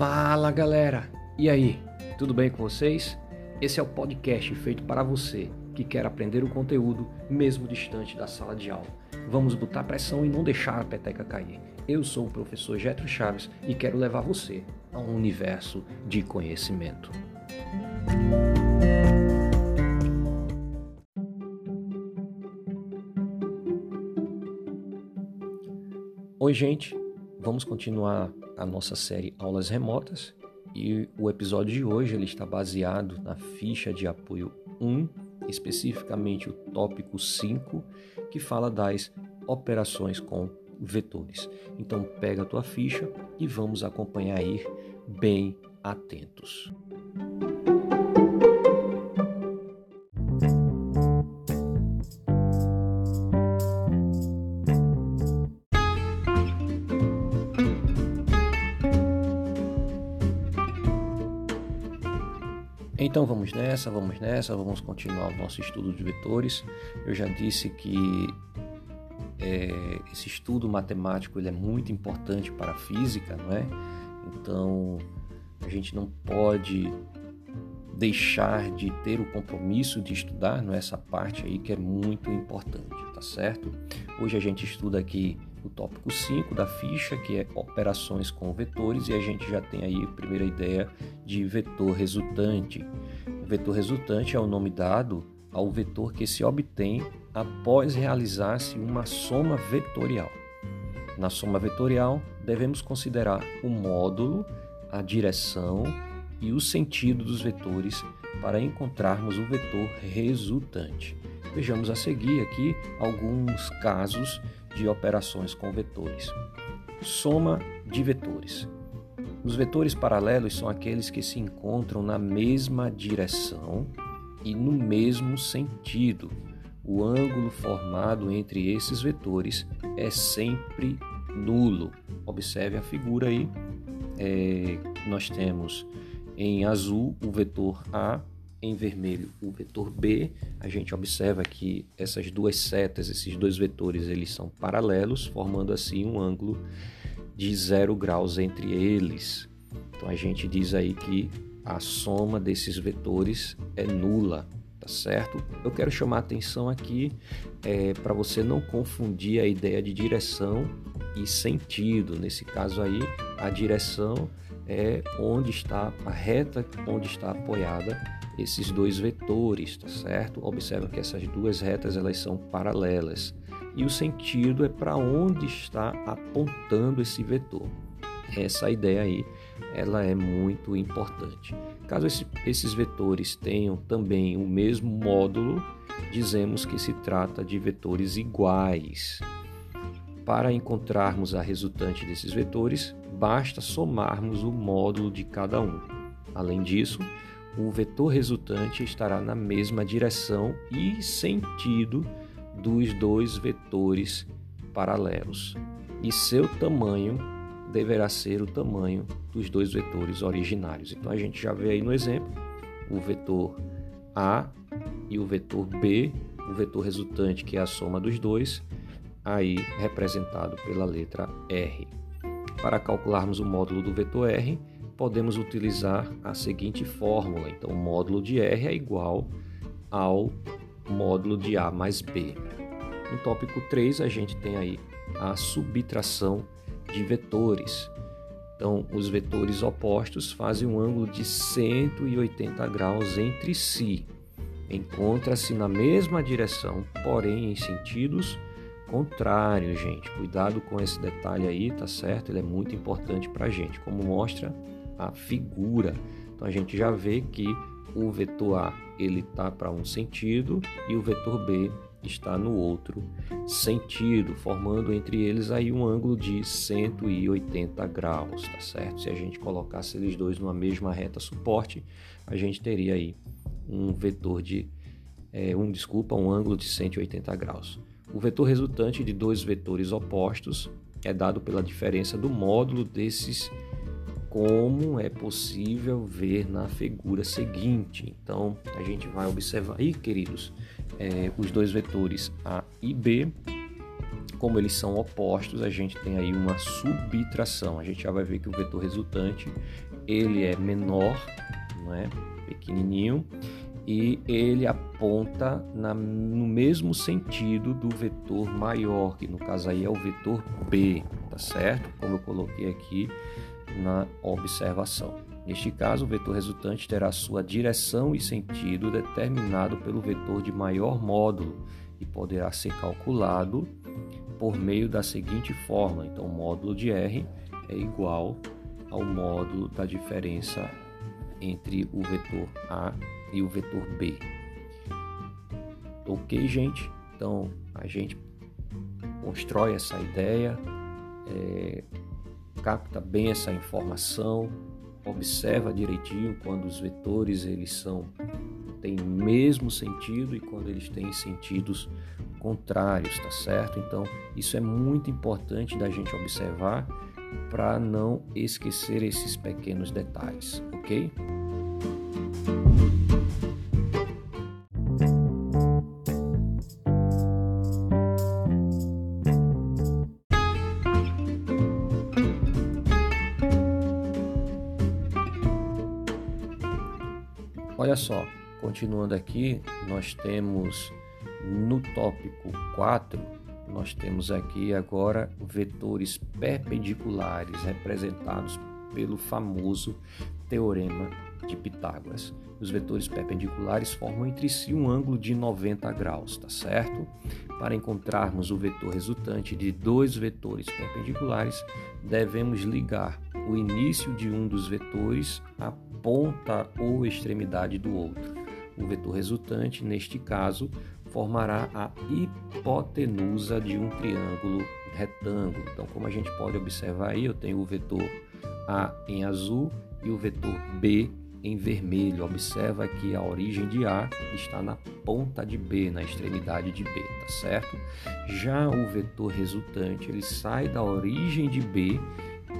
Fala galera! E aí, tudo bem com vocês? Esse é o podcast feito para você que quer aprender o conteúdo mesmo distante da sala de aula. Vamos botar pressão e não deixar a peteca cair. Eu sou o professor Getro Chaves e quero levar você a um universo de conhecimento. Oi, gente. Vamos continuar a nossa série Aulas Remotas e o episódio de hoje ele está baseado na ficha de apoio 1, especificamente o tópico 5, que fala das operações com vetores. Então pega a tua ficha e vamos acompanhar aí bem atentos. Então vamos nessa, vamos nessa, vamos continuar o nosso estudo de vetores. Eu já disse que é, esse estudo matemático ele é muito importante para a física, não é? Então a gente não pode deixar de ter o compromisso de estudar, não é essa parte aí que é muito importante, tá certo? Hoje a gente estuda aqui o tópico 5 da ficha, que é operações com vetores, e a gente já tem aí a primeira ideia de vetor resultante. O vetor resultante é o nome dado ao vetor que se obtém após realizar-se uma soma vetorial. Na soma vetorial, devemos considerar o módulo, a direção e o sentido dos vetores para encontrarmos o vetor resultante. Vejamos a seguir aqui alguns casos de operações com vetores. Soma de vetores. Os vetores paralelos são aqueles que se encontram na mesma direção e no mesmo sentido. O ângulo formado entre esses vetores é sempre nulo. Observe a figura aí. É, nós temos em azul o vetor A em vermelho o vetor B, a gente observa que essas duas setas, esses dois vetores, eles são paralelos, formando assim um ângulo de zero graus entre eles. Então a gente diz aí que a soma desses vetores é nula, tá certo? Eu quero chamar a atenção aqui é, para você não confundir a ideia de direção e sentido. Nesse caso aí, a direção é onde está a reta, onde está apoiada esses dois vetores, tá certo? Observa que essas duas retas elas são paralelas e o sentido é para onde está apontando esse vetor. Essa ideia aí, ela é muito importante. Caso esse, esses vetores tenham também o mesmo módulo, dizemos que se trata de vetores iguais. Para encontrarmos a resultante desses vetores, basta somarmos o módulo de cada um. Além disso, o vetor resultante estará na mesma direção e sentido dos dois vetores paralelos, e seu tamanho deverá ser o tamanho dos dois vetores originários. Então a gente já vê aí no exemplo o vetor A e o vetor B, o vetor resultante que é a soma dos dois, aí representado pela letra R. Para calcularmos o módulo do vetor R, podemos utilizar a seguinte fórmula. Então, o módulo de R é igual ao módulo de A mais B. No tópico 3, a gente tem aí a subtração de vetores. Então, os vetores opostos fazem um ângulo de 180 graus entre si. Encontra-se na mesma direção, porém em sentidos contrários, gente. Cuidado com esse detalhe aí, tá certo? Ele é muito importante para a gente, como mostra a figura. Então a gente já vê que o vetor A ele está para um sentido e o vetor B está no outro sentido, formando entre eles aí um ângulo de 180 graus, tá certo? Se a gente colocasse eles dois numa mesma reta suporte, a gente teria aí um vetor de é, um desculpa, um ângulo de 180 graus. O vetor resultante de dois vetores opostos é dado pela diferença do módulo desses como é possível ver na figura seguinte. Então, a gente vai observar aí, queridos, é, os dois vetores A e B, como eles são opostos, a gente tem aí uma subtração. A gente já vai ver que o vetor resultante ele é menor, não é? pequenininho, e ele aponta na, no mesmo sentido do vetor maior, que no caso aí é o vetor B, tá certo? Como eu coloquei aqui na observação. Neste caso, o vetor resultante terá sua direção e sentido determinado pelo vetor de maior módulo e poderá ser calculado por meio da seguinte forma. Então, o módulo de R é igual ao módulo da diferença entre o vetor A e o vetor B. Ok, gente? Então, a gente constrói essa ideia, é, capta bem essa informação, observa direitinho quando os vetores eles são têm mesmo sentido e quando eles têm sentidos contrários, tá certo? Então, isso é muito importante da gente observar para não esquecer esses pequenos detalhes, ok? Só, continuando aqui, nós temos no tópico 4, nós temos aqui agora vetores perpendiculares representados pelo famoso teorema de Pitágoras. Os vetores perpendiculares formam entre si um ângulo de 90 graus, tá certo? Para encontrarmos o vetor resultante de dois vetores perpendiculares, devemos ligar o início de um dos vetores à ponta ou extremidade do outro. O vetor resultante, neste caso, formará a hipotenusa de um triângulo retângulo. Então, como a gente pode observar aí, eu tenho o vetor A em azul e o vetor B em vermelho. Observa que a origem de A está na ponta de B, na extremidade de B, tá certo? Já o vetor resultante, ele sai da origem de B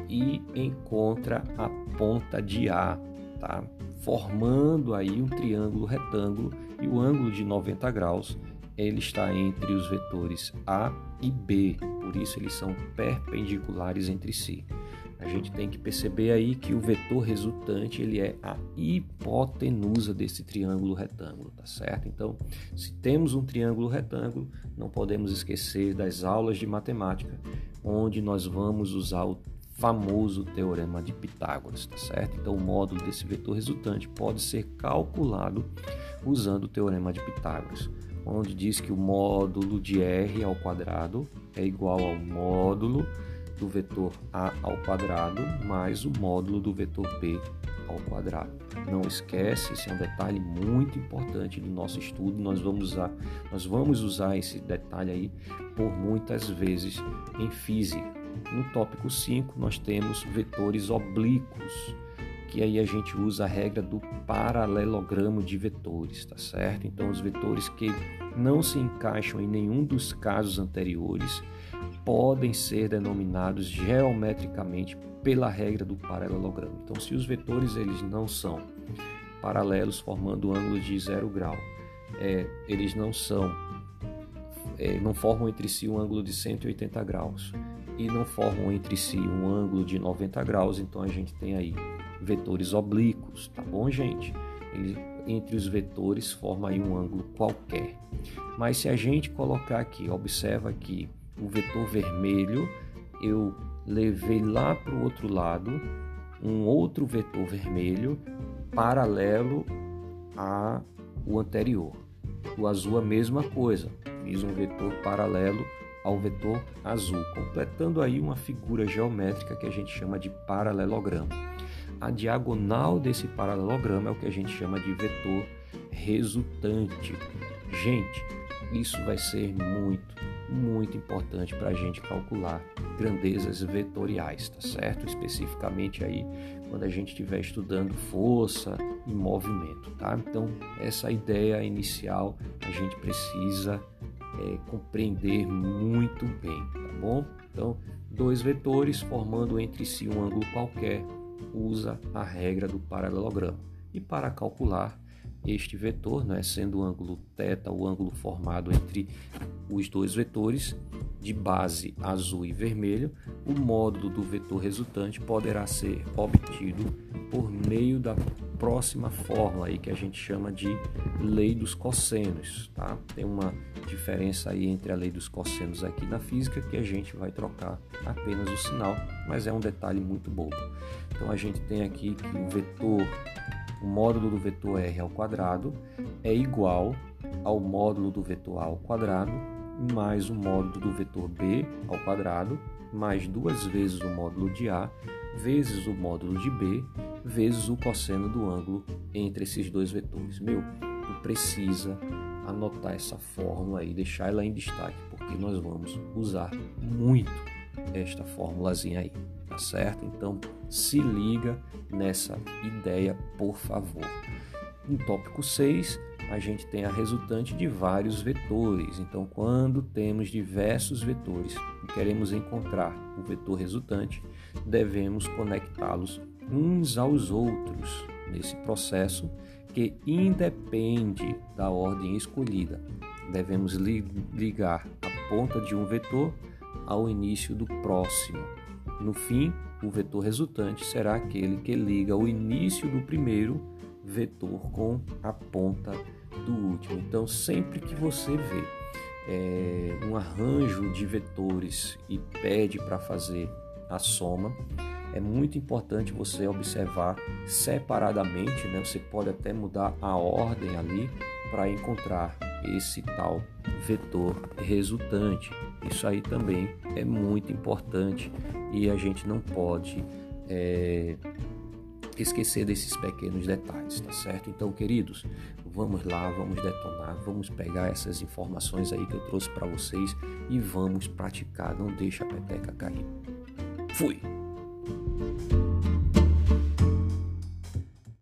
e encontra a ponta de A, tá? formando aí um triângulo retângulo e o ângulo de 90 graus ele está entre os vetores A e B, por isso eles são perpendiculares entre si. A gente tem que perceber aí que o vetor resultante ele é a hipotenusa desse triângulo retângulo, tá certo? Então, se temos um triângulo retângulo, não podemos esquecer das aulas de matemática, onde nós vamos usar o famoso teorema de Pitágoras, tá certo? Então, o módulo desse vetor resultante pode ser calculado usando o teorema de Pitágoras, onde diz que o módulo de r ao quadrado é igual ao módulo do vetor a ao quadrado mais o módulo do vetor b ao quadrado. Não esquece, esse é um detalhe muito importante do nosso estudo. Nós vamos usar, nós vamos usar esse detalhe aí por muitas vezes em física no tópico 5, nós temos vetores oblíquos, que aí a gente usa a regra do paralelogramo de vetores, tá certo? Então, os vetores que não se encaixam em nenhum dos casos anteriores podem ser denominados geometricamente pela regra do paralelogramo. Então, se os vetores eles não são paralelos formando ângulo de zero grau, é, eles não são, é, não formam entre si um ângulo de 180 graus e não formam entre si um ângulo de 90 graus, então a gente tem aí vetores oblíquos, tá bom, gente? Ele, entre os vetores forma aí um ângulo qualquer. Mas se a gente colocar aqui, observa que o vetor vermelho eu levei lá para o outro lado um outro vetor vermelho paralelo ao anterior. O azul a mesma coisa, fiz um vetor paralelo ao vetor azul, completando aí uma figura geométrica que a gente chama de paralelogramo. A diagonal desse paralelogramo é o que a gente chama de vetor resultante. Gente, isso vai ser muito, muito importante para a gente calcular grandezas vetoriais, tá certo? Especificamente aí quando a gente estiver estudando força e movimento, tá? Então, essa ideia inicial a gente precisa é, compreender muito bem, tá bom? Então, dois vetores formando entre si um ângulo qualquer, usa a regra do paralelogramo. E para calcular, este vetor, né, sendo o ângulo θ o ângulo formado entre os dois vetores de base azul e vermelho, o módulo do vetor resultante poderá ser obtido por meio da próxima fórmula aí que a gente chama de lei dos cossenos, tá? Tem uma diferença aí entre a lei dos cossenos aqui na física que a gente vai trocar apenas o sinal, mas é um detalhe muito bobo. Então a gente tem aqui que o vetor, o módulo do vetor r ao quadrado é igual ao módulo do vetor a ao quadrado mais o módulo do vetor b ao quadrado, mais duas vezes o módulo de a, vezes o módulo de b, vezes o cosseno do ângulo entre esses dois vetores. Meu, tu precisa anotar essa fórmula e deixar ela em destaque, porque nós vamos usar muito esta formulazinha aí, tá certo? Então, se liga nessa ideia, por favor. No tópico 6, a gente tem a resultante de vários vetores. Então, quando temos diversos vetores e queremos encontrar o vetor resultante, devemos conectá-los uns aos outros nesse processo que independe da ordem escolhida. Devemos ligar a ponta de um vetor ao início do próximo. No fim, o vetor resultante será aquele que liga o início do primeiro vetor com a ponta do último. Então, sempre que você vê é, um arranjo de vetores e pede para fazer a soma, é muito importante você observar separadamente, né? Você pode até mudar a ordem ali para encontrar esse tal vetor resultante. Isso aí também é muito importante e a gente não pode é, esquecer desses pequenos detalhes, tá certo? Então, queridos, vamos lá, vamos detonar, vamos pegar essas informações aí que eu trouxe para vocês e vamos praticar. Não deixa a peteca cair. Fui! thank you